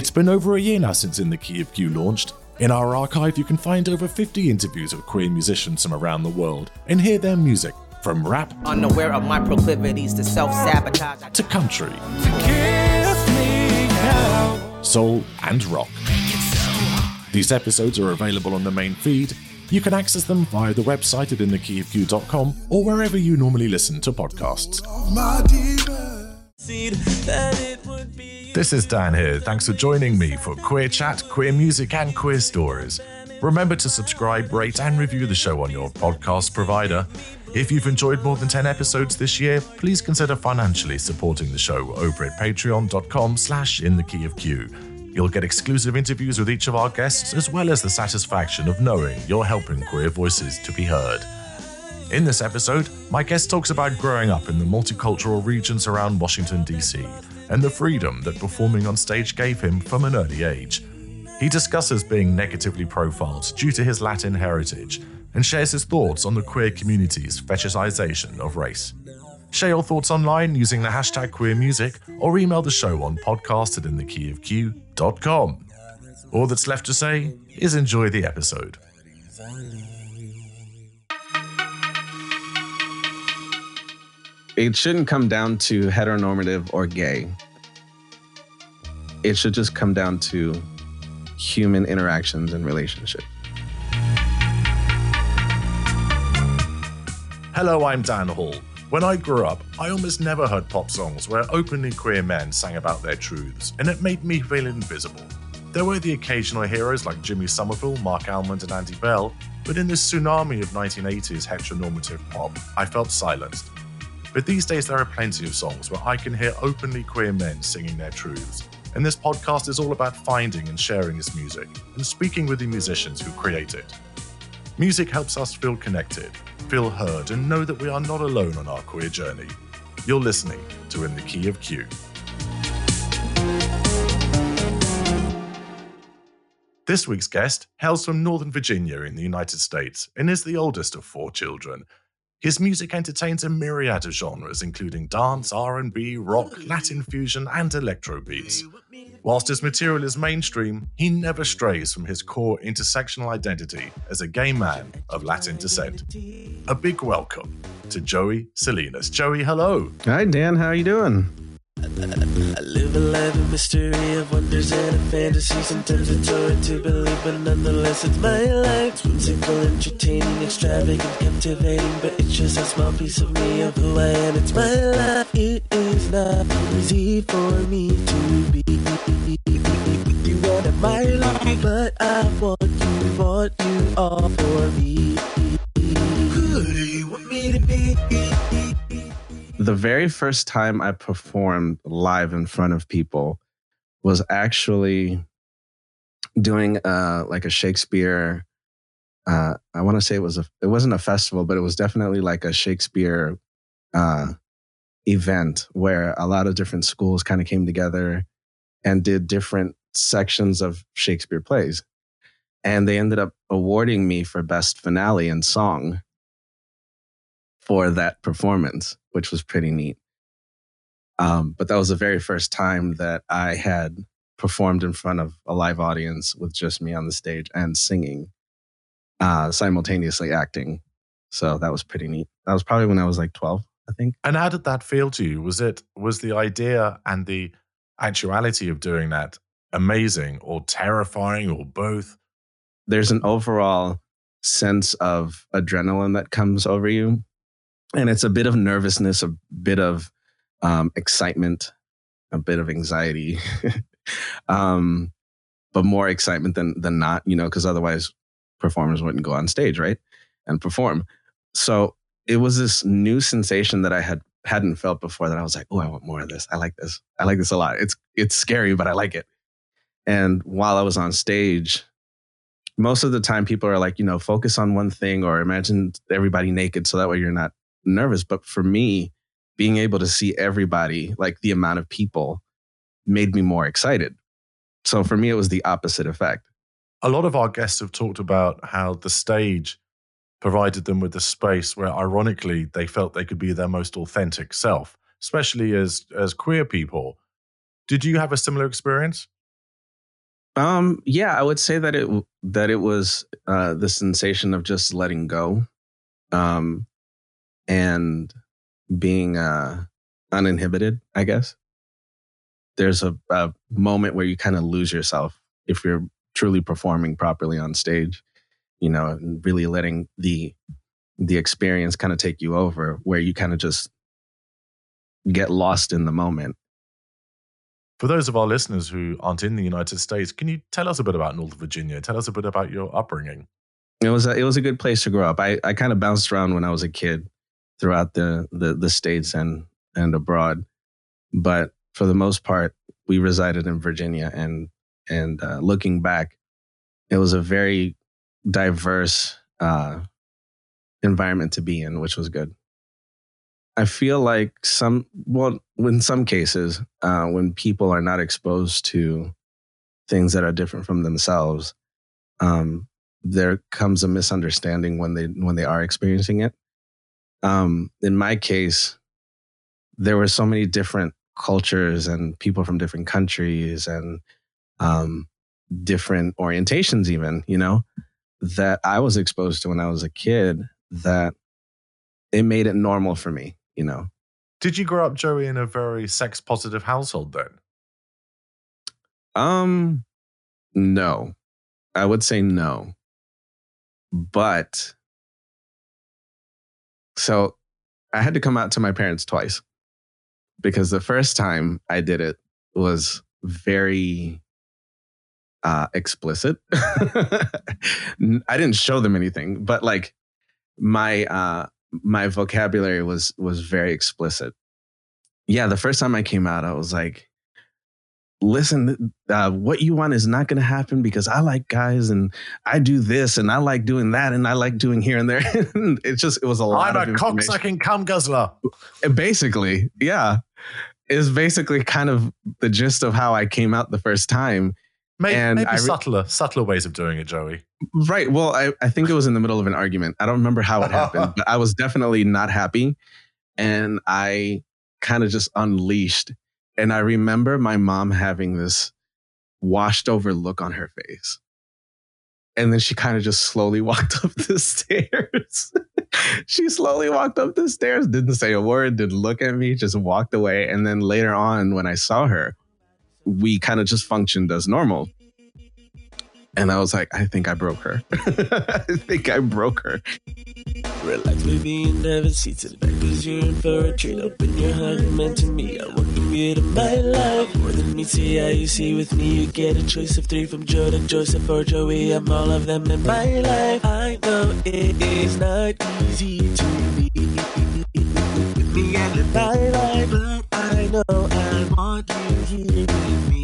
It's been over a year now since In the Key of Q launched. In our archive, you can find over 50 interviews with queer musicians from around the world and hear their music from rap, Unaware of my proclivities to self sabotage. to country, soul, and rock. These episodes are available on the main feed. You can access them via the website at inthekeyofq.com or wherever you normally listen to podcasts. This is Dan here. Thanks for joining me for Queer Chat, Queer Music, and Queer Stories. Remember to subscribe, rate, and review the show on your podcast provider. If you've enjoyed more than 10 episodes this year, please consider financially supporting the show over at patreon.com slash in the key of Q. You'll get exclusive interviews with each of our guests, as well as the satisfaction of knowing you're helping queer voices to be heard. In this episode, my guest talks about growing up in the multicultural regions around Washington, D.C., and the freedom that performing on stage gave him from an early age. He discusses being negatively profiled due to his Latin heritage and shares his thoughts on the queer community's fetishization of race. Share your thoughts online using the hashtag queermusic or email the show on podcast at inthekeyofq.com. All that's left to say is enjoy the episode. It shouldn't come down to heteronormative or gay. It should just come down to human interactions and relationships. Hello, I'm Dan Hall. When I grew up, I almost never heard pop songs where openly queer men sang about their truths, and it made me feel invisible. There were the occasional heroes like Jimmy Somerville, Marc Almond, and Andy Bell, but in this tsunami of 1980s heteronormative pop, I felt silenced. But these days, there are plenty of songs where I can hear openly queer men singing their truths. And this podcast is all about finding and sharing this music and speaking with the musicians who create it. Music helps us feel connected, feel heard, and know that we are not alone on our queer journey. You're listening to In the Key of Q. This week's guest hails from Northern Virginia in the United States and is the oldest of four children. His music entertains a myriad of genres, including dance, R&B, rock, Latin fusion, and electro beats. Whilst his material is mainstream, he never strays from his core intersectional identity as a gay man of Latin descent. A big welcome to Joey Salinas. Joey, hello. Hi, Dan. How are you doing? I live a life of mystery, of wonders and of fantasy. Sometimes it's hard to believe, but nonetheless, it's my life. It's whimsical, entertaining, extravagant, captivating, but it's just a small piece of me, of who I am. It's my life. It is not easy for me to be. You wanted my life, but I want you, want you all for me. Who do you want me to be? The very first time I performed live in front of people was actually doing uh, like a Shakespeare. Uh, I want to say it was a. It wasn't a festival, but it was definitely like a Shakespeare uh, event where a lot of different schools kind of came together and did different sections of Shakespeare plays, and they ended up awarding me for best finale and song for that performance, which was pretty neat. Um, but that was the very first time that I had performed in front of a live audience with just me on the stage and singing, uh, simultaneously acting. So that was pretty neat. That was probably when I was like 12, I think. And how did that feel to you? Was it was the idea and the actuality of doing that amazing or terrifying or both? There's an overall sense of adrenaline that comes over you. And it's a bit of nervousness, a bit of um, excitement, a bit of anxiety, um, but more excitement than than not, you know, because otherwise performers wouldn't go on stage, right, and perform. So it was this new sensation that I had hadn't felt before. That I was like, oh, I want more of this. I like this. I like this a lot. It's it's scary, but I like it. And while I was on stage, most of the time people are like, you know, focus on one thing or imagine everybody naked so that way you're not nervous. But for me, being able to see everybody, like the amount of people, made me more excited. So for me, it was the opposite effect. A lot of our guests have talked about how the stage provided them with a space where ironically they felt they could be their most authentic self, especially as as queer people. Did you have a similar experience? Um, yeah, I would say that it that it was uh, the sensation of just letting go, um, and being uh, uninhibited. I guess there's a, a moment where you kind of lose yourself if you're truly performing properly on stage, you know, and really letting the the experience kind of take you over, where you kind of just get lost in the moment. For those of our listeners who aren't in the United States, can you tell us a bit about North Virginia? Tell us a bit about your upbringing. It was a, it was a good place to grow up. I, I kind of bounced around when I was a kid throughout the, the the states and and abroad, but for the most part, we resided in Virginia. And and uh, looking back, it was a very diverse uh, environment to be in, which was good. I feel like some, well, in some cases, uh, when people are not exposed to things that are different from themselves, um, there comes a misunderstanding when they when they are experiencing it. Um, in my case, there were so many different cultures and people from different countries and um, different orientations, even you know, that I was exposed to when I was a kid. That it made it normal for me you know. Did you grow up, Joey, in a very sex positive household then? Um, no. I would say no. But so I had to come out to my parents twice because the first time I did it was very uh, explicit. I didn't show them anything, but like my uh, my vocabulary was was very explicit. Yeah, the first time I came out, I was like, listen, uh, what you want is not going to happen because I like guys and I do this and I like doing that and I like doing here and there. it's just, it was a lot of. I'm a cocksucking cum guzzler. Basically, yeah. Is basically kind of the gist of how I came out the first time. Maybe, and maybe re- subtler, subtler ways of doing it, Joey. Right. Well, I, I think it was in the middle of an argument. I don't remember how it happened, but I was definitely not happy. And I kind of just unleashed. And I remember my mom having this washed over look on her face. And then she kind of just slowly walked up the stairs. she slowly walked up the stairs, didn't say a word, didn't look at me, just walked away. And then later on, when I saw her, we kind of just functioned as normal. And I was like, I think I broke her. I think I broke her. Relax, baby, and have a seat. Sit back, cause you're in for a treat. Open your heart and meant to me. I welcome you to my life. More than me, see how you see with me. You get a choice of three from Jordan, Joseph, or Joey. I'm all of them in my life. I know it is not easy to be with me and my life, but I know I want you here with me.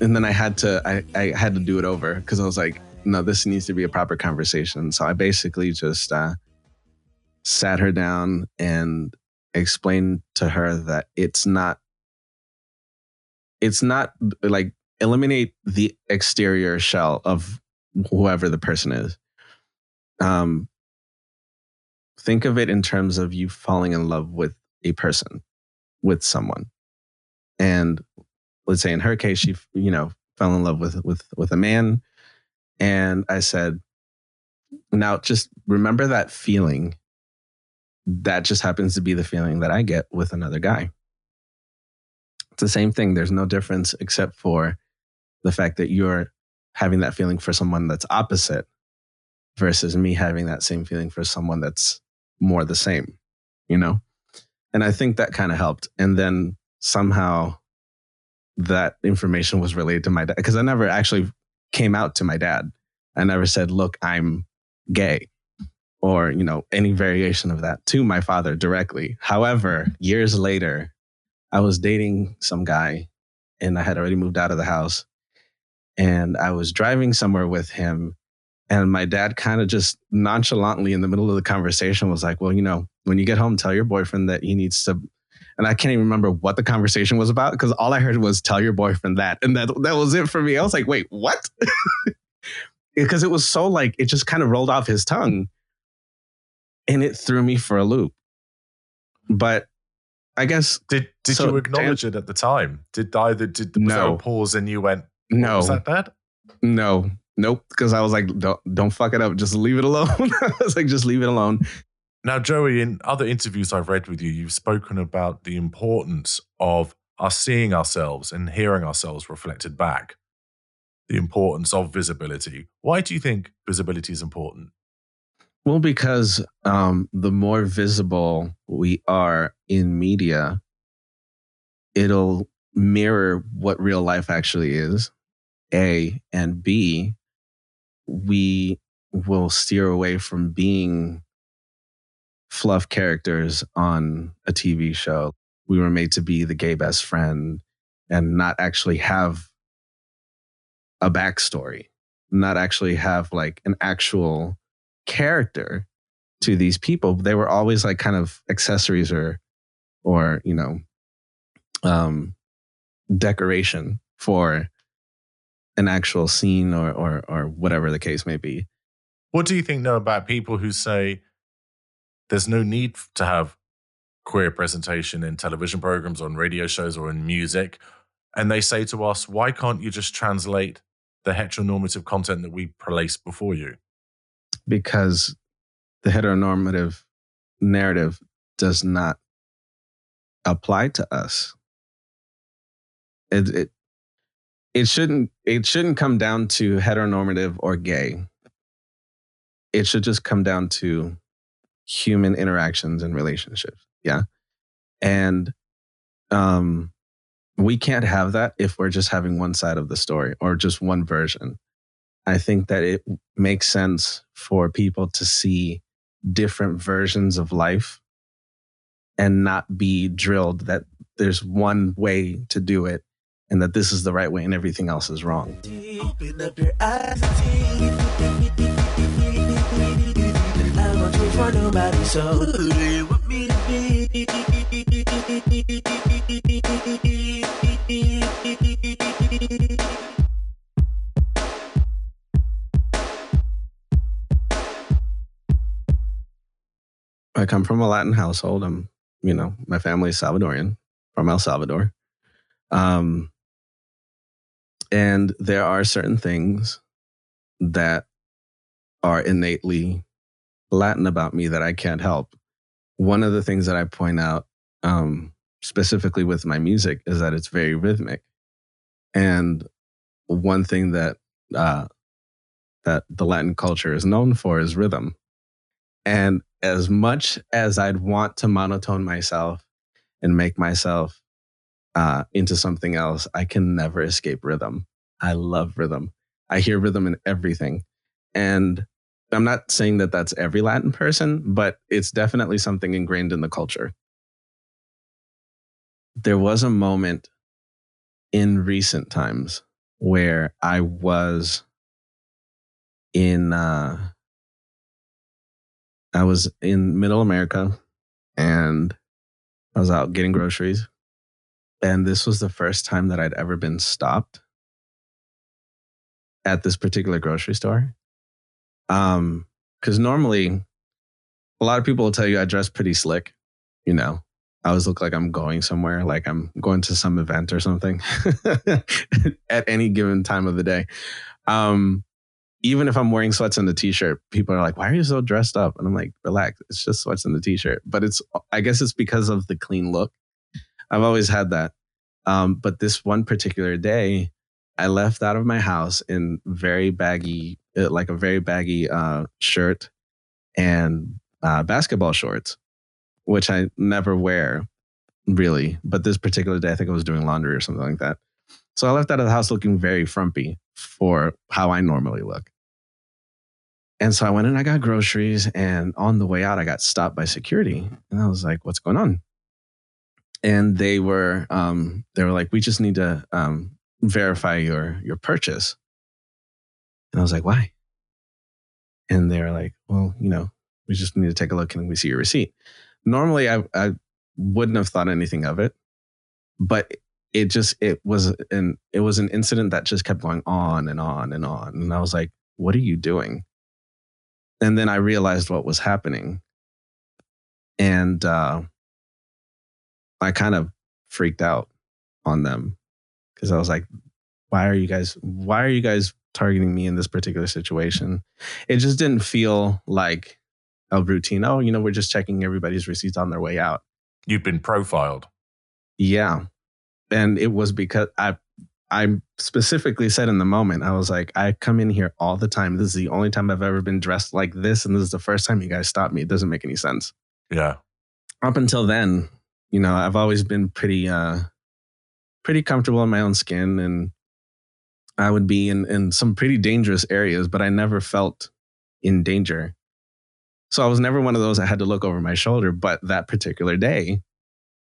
And then I had to I, I had to do it over because I was like, no, this needs to be a proper conversation. So I basically just uh, sat her down and explained to her that it's not it's not like eliminate the exterior shell of whoever the person is. Um, think of it in terms of you falling in love with a person, with someone. And let's say in her case, she, you know, fell in love with, with, with a man. And I said, now just remember that feeling. That just happens to be the feeling that I get with another guy. It's the same thing. There's no difference except for the fact that you're having that feeling for someone that's opposite versus me having that same feeling for someone that's more the same, you know? And I think that kind of helped. And then somehow that information was relayed to my dad because I never actually came out to my dad. I never said, look, I'm gay or, you know, any variation of that to my father directly. However, years later, I was dating some guy and I had already moved out of the house and I was driving somewhere with him and my dad kind of just nonchalantly in the middle of the conversation was like, well, you know, when you get home, tell your boyfriend that he needs to And I can't even remember what the conversation was about because all I heard was tell your boyfriend that. And that that was it for me. I was like, wait, what? because it was so like it just kind of rolled off his tongue. And it threw me for a loop. But I guess Did did So, you acknowledge it at the time? Did either did was No. pause and you went, no. was that bad? No, nope. Because I was like, don't don't fuck it up. Just leave it alone. I was like, just leave it alone. Now, Joey, in other interviews I've read with you, you've spoken about the importance of us seeing ourselves and hearing ourselves reflected back. The importance of visibility. Why do you think visibility is important? Well, because um, the more visible we are in media, it'll mirror what real life actually is. A and B, we will steer away from being fluff characters on a TV show. We were made to be the gay best friend and not actually have a backstory, not actually have like an actual character to these people. They were always like kind of accessories or, or, you know, um, decoration for an actual scene or, or, or whatever the case may be. What do you think, though, about people who say there's no need to have queer presentation in television programs, or on radio shows, or in music? And they say to us, why can't you just translate the heteronormative content that we place before you? because the heteronormative narrative does not apply to us. It, it it shouldn't it shouldn't come down to heteronormative or gay. It should just come down to human interactions and relationships. Yeah. And um we can't have that if we're just having one side of the story or just one version. I think that it makes sense for people to see different versions of life and not be drilled that there's one way to do it and that this is the right way and everything else is wrong. For nobody, so who do you want me to be? I come from a Latin household. I'm, you know, my family is Salvadorian from El Salvador. Um, and there are certain things that are innately Latin about me that I can't help. One of the things that I point out, um, specifically with my music, is that it's very rhythmic. And one thing that uh, that the Latin culture is known for is rhythm. And as much as I'd want to monotone myself and make myself uh, into something else, I can never escape rhythm. I love rhythm. I hear rhythm in everything. And I'm not saying that that's every Latin person, but it's definitely something ingrained in the culture. There was a moment in recent times where I was in uh, I was in middle America and I was out getting groceries. And this was the first time that I'd ever been stopped at this particular grocery store. Um, because normally a lot of people will tell you I dress pretty slick, you know. I always look like I'm going somewhere, like I'm going to some event or something at any given time of the day. Um, even if I'm wearing sweats and a t-shirt, people are like, "Why are you so dressed up?" And I'm like, "Relax, it's just sweats and the t-shirt." But it's, I guess, it's because of the clean look. I've always had that. Um, but this one particular day, I left out of my house in very baggy, like a very baggy uh, shirt and uh, basketball shorts, which I never wear really. But this particular day, I think I was doing laundry or something like that. So I left out of the house looking very frumpy for how I normally look. And so I went and I got groceries. And on the way out, I got stopped by security. And I was like, what's going on? And they were, um, they were like, we just need to um, verify your, your purchase. And I was like, why? And they were like, well, you know, we just need to take a look and we see your receipt. Normally, I, I wouldn't have thought anything of it. But it just it was an it was an incident that just kept going on and on and on. And I was like, what are you doing? And then I realized what was happening. And uh I kind of freaked out on them because I was like, why are you guys why are you guys targeting me in this particular situation? It just didn't feel like a routine. Oh, you know, we're just checking everybody's receipts on their way out. You've been profiled. Yeah. And it was because I I specifically said in the moment, I was like, I come in here all the time. This is the only time I've ever been dressed like this. And this is the first time you guys stopped me. It doesn't make any sense. Yeah. Up until then, you know, I've always been pretty uh pretty comfortable in my own skin and I would be in, in some pretty dangerous areas, but I never felt in danger. So I was never one of those that had to look over my shoulder. But that particular day,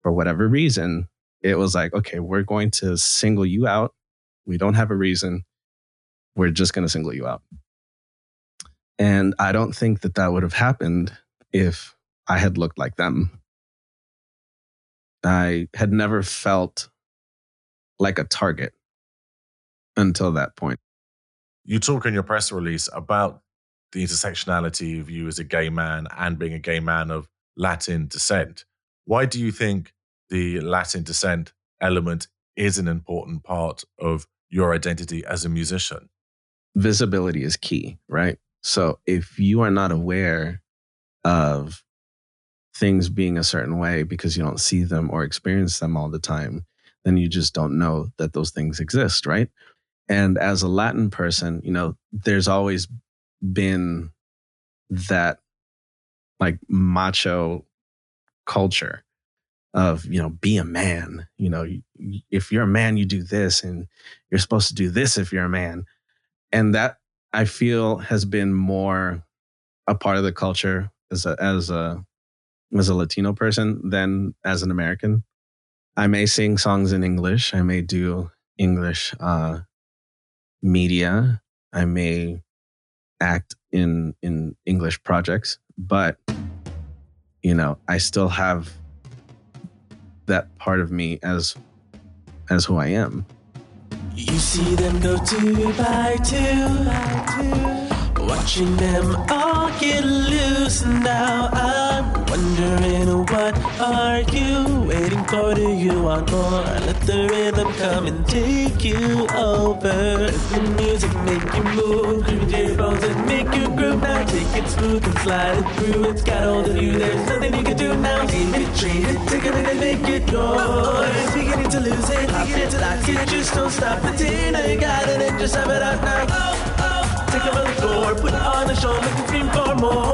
for whatever reason, it was like, okay, we're going to single you out. We don't have a reason. We're just going to single you out. And I don't think that that would have happened if I had looked like them. I had never felt like a target until that point. You talk in your press release about the intersectionality of you as a gay man and being a gay man of Latin descent. Why do you think the Latin descent element is an important part of your identity as a musician? Visibility is key, right? So if you are not aware of things being a certain way because you don't see them or experience them all the time, then you just don't know that those things exist, right? And as a Latin person, you know, there's always been that like macho culture of, you know, be a man. You know, if you're a man, you do this, and you're supposed to do this if you're a man. And that I feel has been more a part of the culture as a, as a, as a Latino person than as an American. I may sing songs in English. I may do English uh, media. I may act in in English projects, but you know, I still have that part of me as as who I am. You see them go two by two, watching them all get loose. Now I'm wondering what are you waiting for? Do you want more? Let the rhythm come and take you over. Let the music make you move, groove your bones and make you groove. Now take it smooth and slide it through. It's got hold of you. There's nothing you can do now. Take it, treat it, take it and make it yours. Beginning to lose it, beginning to lock it. Just don't stop the Tina. You got it and just have it out now. Oh. Take it from the floor, put on the show, make it scream for more.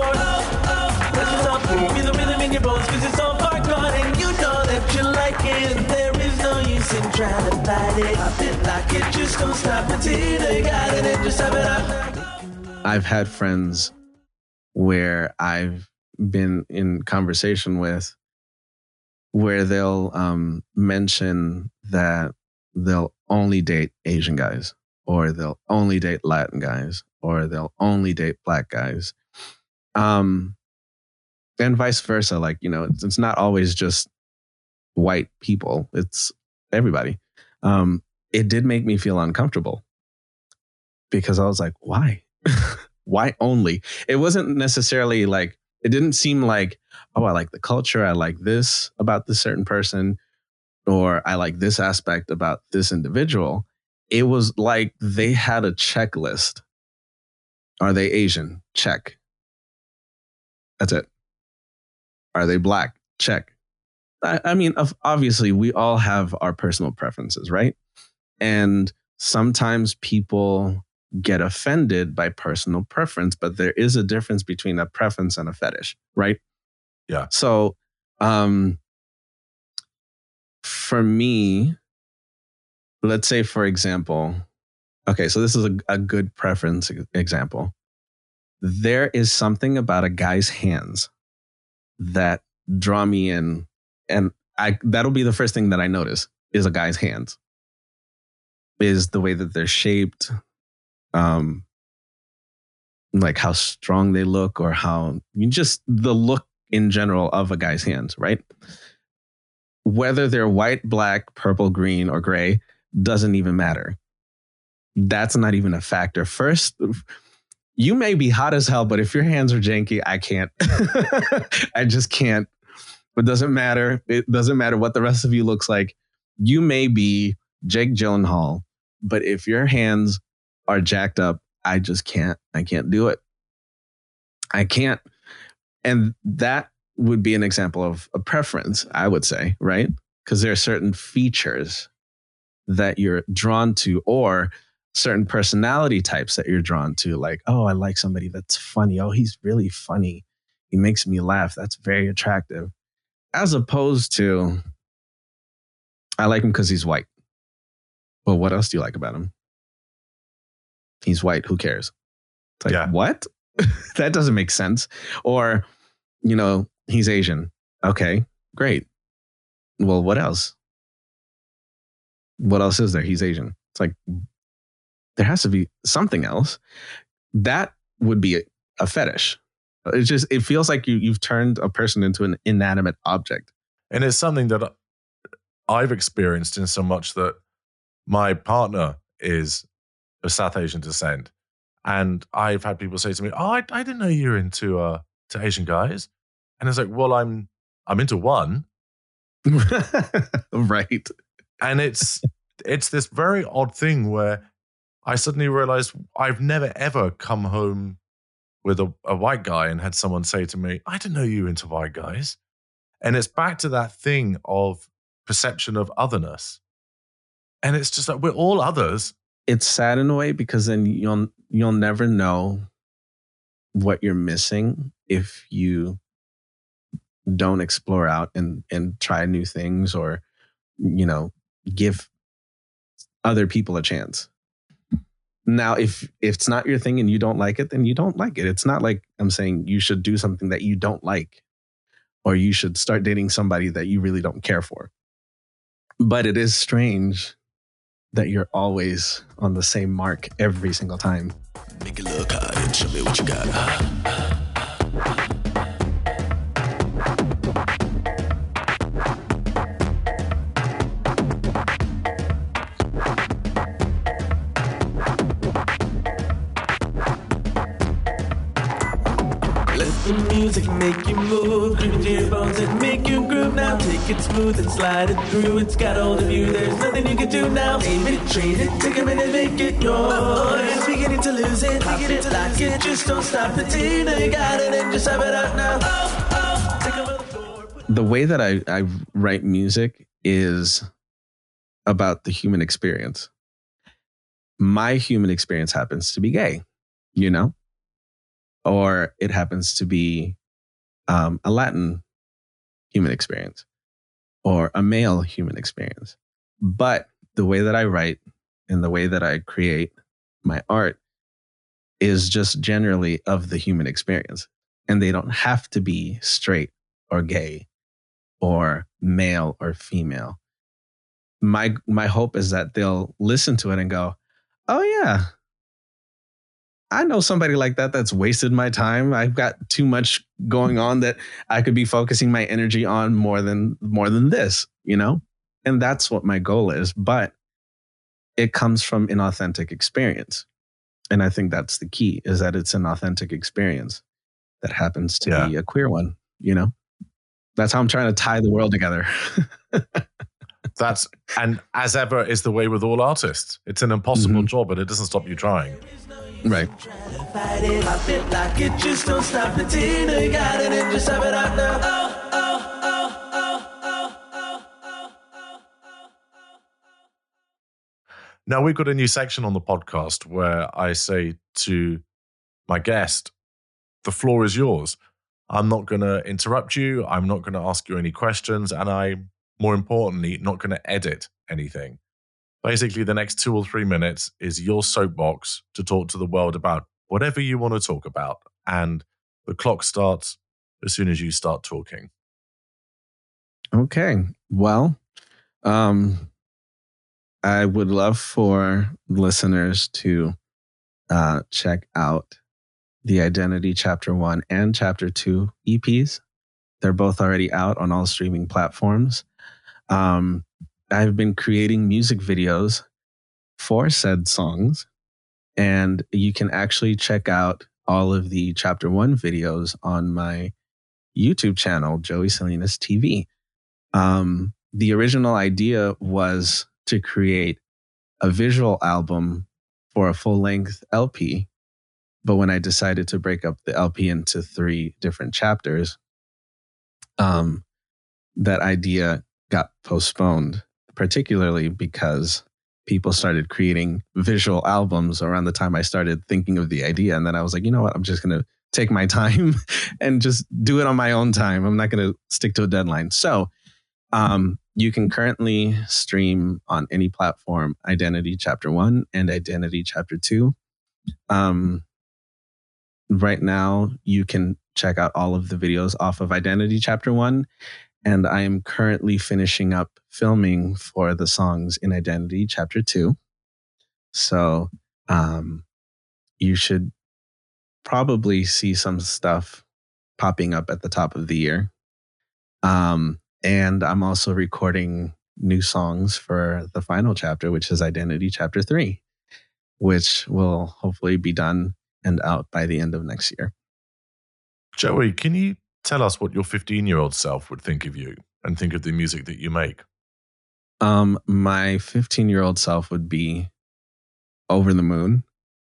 Feel the rhythm in your bones, cause it's all and you know that you like it. There is no use in trying to fight it. It, just don't stop. Tina, you got it and just have it now. I've had friends where I've been in conversation with where they'll um, mention that they'll only date Asian guys, or they'll only date Latin guys, or they'll only date black guys. Um, and vice versa. Like, you know, it's, it's not always just white people, it's everybody. Um, it did make me feel uncomfortable because I was like, why? why only? It wasn't necessarily like, it didn't seem like, oh, I like the culture. I like this about this certain person, or I like this aspect about this individual. It was like they had a checklist. Are they Asian? Check. That's it. Are they black? Check. I, I mean, obviously, we all have our personal preferences, right? And sometimes people get offended by personal preference, but there is a difference between a preference and a fetish, right? Yeah. So, um, for me, let's say, for example, okay, so this is a, a good preference example. There is something about a guy's hands that draw me in, and I that'll be the first thing that I notice is a guy's hands, is the way that they're shaped, um, like how strong they look, or how you just the look in general of a guy's hands, right? whether they're white, black, purple, green, or gray doesn't even matter. That's not even a factor. First, you may be hot as hell, but if your hands are janky, I can't. I just can't. It doesn't matter. It doesn't matter what the rest of you looks like. You may be Jake Gyllenhaal, but if your hands are jacked up, I just can't. I can't do it. I can't. And that would be an example of a preference, I would say, right? Because there are certain features that you're drawn to, or certain personality types that you're drawn to. Like, oh, I like somebody that's funny. Oh, he's really funny. He makes me laugh. That's very attractive. As opposed to, I like him because he's white. Well, what else do you like about him? He's white. Who cares? It's like, Yeah. what? that doesn't make sense. Or, you know, he's Asian. Okay, great. Well, what else? What else is there? He's Asian. It's like, there has to be something else. That would be a, a fetish. It just, it feels like you, you've turned a person into an inanimate object. And it's something that I've experienced in so much that my partner is of South Asian descent. And I've had people say to me, Oh, I, I didn't know you were into uh to Asian guys. And it's like, well, I'm I'm into one. right. And it's it's this very odd thing where I suddenly realized I've never ever come home with a, a white guy and had someone say to me, I didn't know you into white guys. And it's back to that thing of perception of otherness. And it's just like we're all others. It's sad in a way because then you'll you'll never know what you're missing if you don't explore out and and try new things or you know give other people a chance. Now if if it's not your thing and you don't like it then you don't like it. It's not like i'm saying you should do something that you don't like or you should start dating somebody that you really don't care for. But it is strange that you're always on the same mark every single time. Make it look and show me what you got. Make you move, groove into your bones and make you groove now. Take it smooth and slide it through. It's got hold of you. There's nothing you can do now. Aim it, trade it, take a minute, make it yours. Beginning to lose it, beginning to like it. Just don't stop it till you you got it and just have it out now. Oh, oh, take a little the way that I, I write music is about the human experience. My human experience happens to be gay, you know, or it happens to be um, a Latin human experience or a male human experience. But the way that I write and the way that I create my art is just generally of the human experience. And they don't have to be straight or gay or male or female. My my hope is that they'll listen to it and go, "Oh yeah. I know somebody like that that's wasted my time. I've got too much going on that I could be focusing my energy on more than more than this, you know? And that's what my goal is, but it comes from an authentic experience. And I think that's the key is that it's an authentic experience that happens to Yeah. be a queer one, you know? That's how I'm trying to tie the world together. That's and as ever is the way with all artists. It's an impossible Mhm. job, but it doesn't stop you trying. Right. Now, we've got a new section on the podcast where I say to my guest, the floor is yours. I'm not going to interrupt you. I'm not going to ask you any questions. And I'm, more importantly, not going to edit anything. Basically, the next two or three minutes is your soapbox to talk to the world about whatever you want to talk about. And the clock starts as soon as you start talking. Okay. Well, um, I would love for listeners to uh, check out the Identity Chapter 1 and Chapter 2 EPs. They're both already out on all streaming platforms. Um, I've been creating music videos for said songs, and you can actually check out all of the chapter one videos on my YouTube channel, Joey Salinas TV. Um, the original idea was to create a visual album for a full length LP. But when I decided to break up the LP into three different chapters, um, that idea got postponed, particularly because people started creating visual albums around the time I started thinking of the idea. And then I was like, you know what? I'm just going to take my time and just do it on my own time. I'm not going to stick to a deadline. So, um, you can currently stream on any platform Identity Chapter 1 and Identity Chapter 2. Um, right now, you can check out all of the videos off of Identity Chapter 1. And I am currently finishing up filming for the songs in Identity Chapter 2. So um, you should probably see some stuff popping up at the top of the year. Um, and I'm also recording new songs for the final chapter, which is Identity Chapter 3, which will hopefully be done and out by the end of next year. Joey, can you tell us what your 15 year old self would think of you and think of the music that you make? Um, my 15 year old self would be over the moon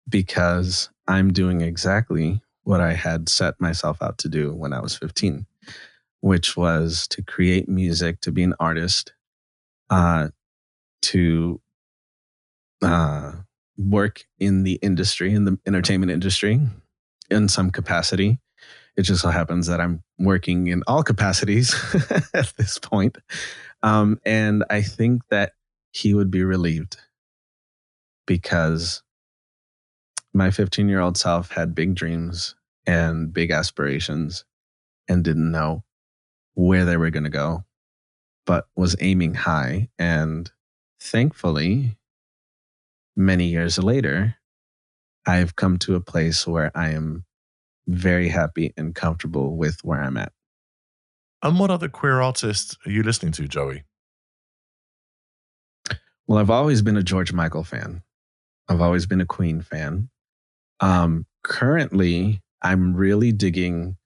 because I'm doing exactly what I had set myself out to do when I was 15 which was to create music, to be an artist, uh, to uh, work in the industry, in the entertainment industry, in some capacity. It just so happens that I'm working in all capacities at this point. Um, and I think that he would be relieved because my 15 year old self had big dreams and big aspirations and didn't know where they were going to go, but was aiming high. And thankfully, many years later, I've come to a place where I am very happy and comfortable with where I'm at. And what other queer artists are you listening to, Joey? Well, I've always been a George Michael fan. I've always been a Queen fan. Um, currently, I'm really digging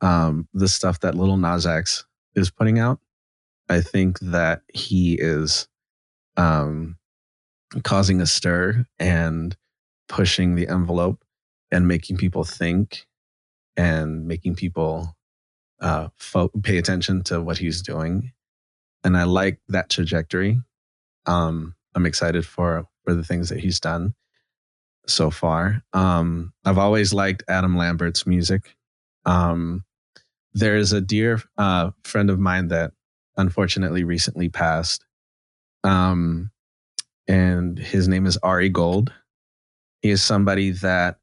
um, the stuff that Lil Nas X is putting out. I think that he is um, causing a stir and pushing the envelope and making people think and making people uh, fo- pay attention to what he's doing. And I like that trajectory. Um, I'm excited for for the things that he's done so far. Um, I've always liked Adam Lambert's music. Um, there's a dear uh, friend of mine that unfortunately recently passed. Um, and his name is Ari Gold. He is somebody that,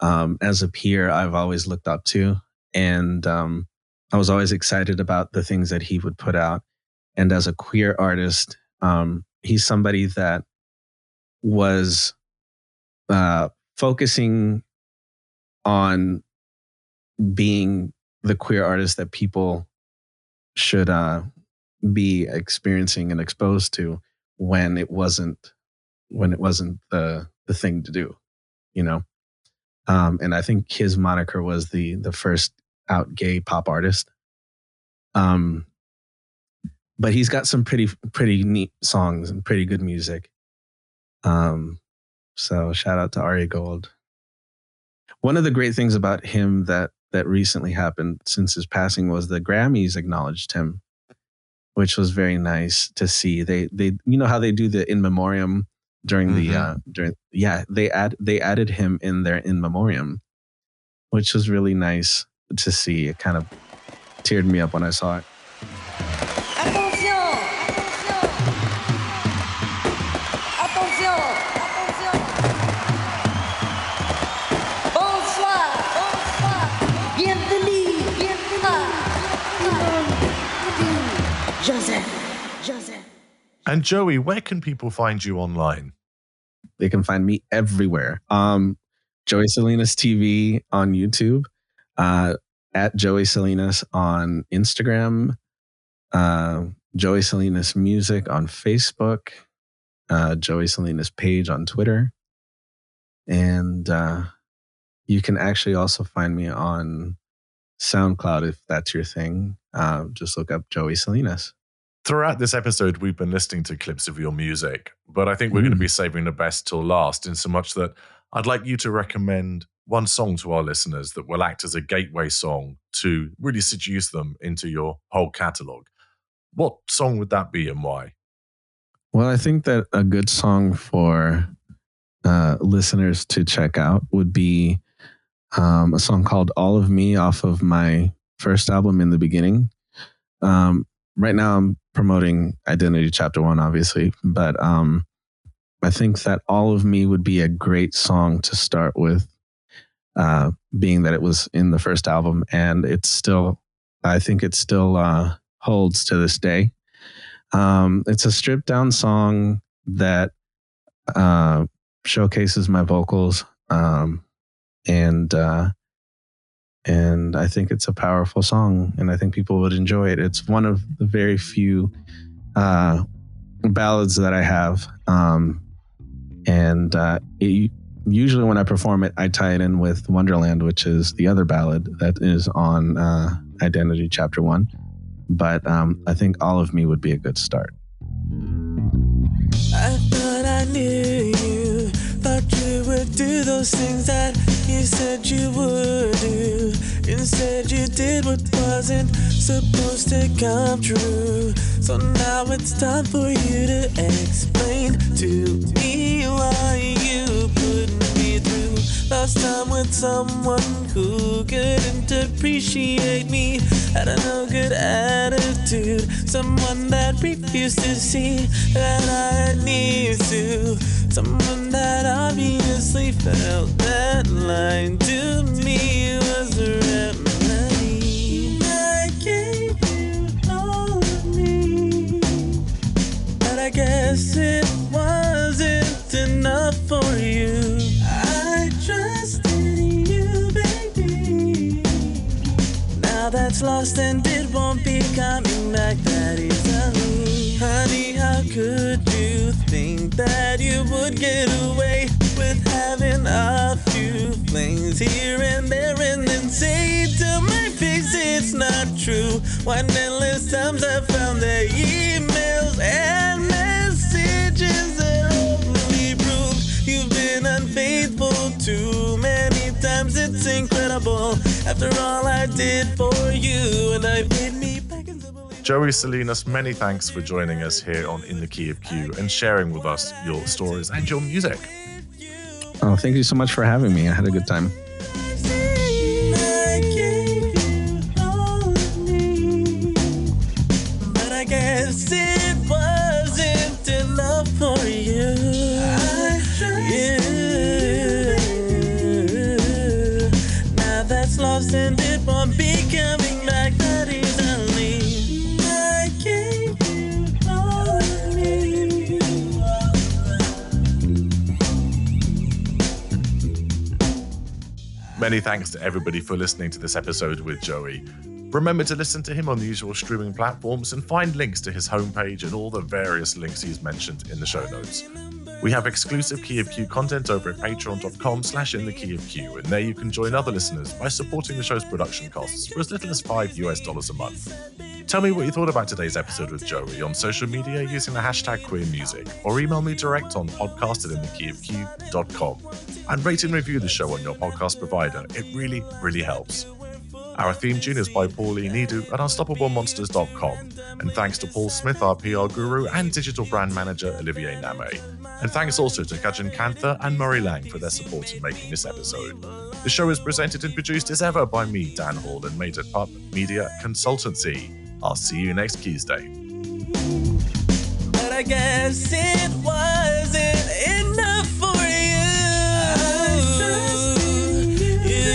um, as a peer, I've always looked up to. And um, I was always excited about the things that he would put out. And as a queer artist, um, he's somebody that was uh, focusing on being the queer artist that people should uh, be experiencing and exposed to when it wasn't when it wasn't the the thing to do, you know. Um, and I think his moniker was the the first out gay pop artist. Um, but he's got some pretty pretty neat songs and pretty good music. Um, so shout out to Ari Gold. One of the great things about him that that recently happened since his passing was the Grammys acknowledged him, which was very nice to see. They they you know how they do the in memoriam during mm-hmm. the uh during yeah they add they added him in their in memoriam, which was really nice to see. It kind of teared me up when I saw it. And Joey, where can people find you online? They can find me everywhere. Um, Joey Salinas TV on YouTube, uh, at Joey Salinas on Instagram, uh, Joey Salinas Music on Facebook, uh, Joey Salinas page on Twitter. And uh, you can actually also find me on SoundCloud if that's your thing. Uh, just look up Joey Salinas. Throughout this episode, we've been listening to clips of your music, but I think we're Mm. going to be saving the best till last, in so much that I'd like you to recommend one song to our listeners that will act as a gateway song to really seduce them into your whole catalog. What song would that be and why? Well, I think that a good song for uh, listeners to check out would be um, a song called All of Me off of my first album in the beginning. Um, right now, I'm promoting Identity Chapter One, obviously, but um, I think that All of Me would be a great song to start with, uh, being that it was in the first album and it's still, I think it still uh, holds to this day. Um, it's a stripped down song that uh, showcases my vocals, um, and uh, and I think it's a powerful song, and I think people would enjoy it. It's one of the very few uh, ballads that I have, um, and uh, it, usually when I perform it, I tie it in with Wonderland, which is the other ballad that is on uh, Identity Chapter One. But um, I think All of Me would be a good start. Do those things that you said you would do. Instead, you did what wasn't supposed to come true. So now it's time for you to explain to me why you put me through. Last time with someone who couldn't appreciate me. Had a no good attitude. Someone that refused to see that I had needs to. Someone that obviously felt that line to me was a remedy. I gave you all of me. But I guess it wasn't enough for you. I trusted you, baby. Now that's lost and it won't be coming back that easily. Honey, how could think that you would get away with having a few flings here and there and then say to my face it's not true? When endless times I found their emails and messages that prove you've been unfaithful too many times. It's incredible. After all I did for you, and I paid me. Joey Salinas, many thanks for joining us here on In the Key of Q and sharing with us your stories and your music. Oh, thank you so much for having me. I had a good time. Many thanks to everybody for listening to this episode with Joey. Remember to listen to him on the usual streaming platforms and find links to his homepage and all the various links he's mentioned in the show notes. We have exclusive Key of Q content over at patreon.com slash in the key of Q, and there you can join other listeners by supporting the show's production costs for as little as 5 US dollars a month. Tell me what you thought about today's episode with Joey on social media using the hashtag queer music, or email me direct on podcast at inthekeyofq.com. And rate and review the show on your podcast provider. It really, really helps. Our theme tune is by Pauline Nidu at unstoppablemonsters.com. And thanks to Paul Smith, our PR guru, and digital brand manager Olivier Name. And thanks also to Kajan Kantha and Murray Lang for their support in making this episode. The show is presented and produced as ever by me, Dan Hall, and made at Pup Media Consultancy. I'll see you next Tuesday. But I guess it wasn't enough for you. you.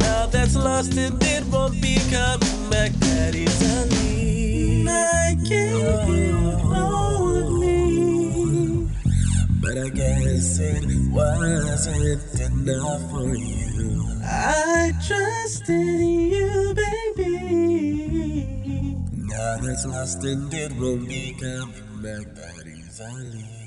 Now that's lost and it won't be coming back that easily. I. But I guess it wasn't enough for you. I trusted you, baby. Now that's lost and it won't be coming back, but easily.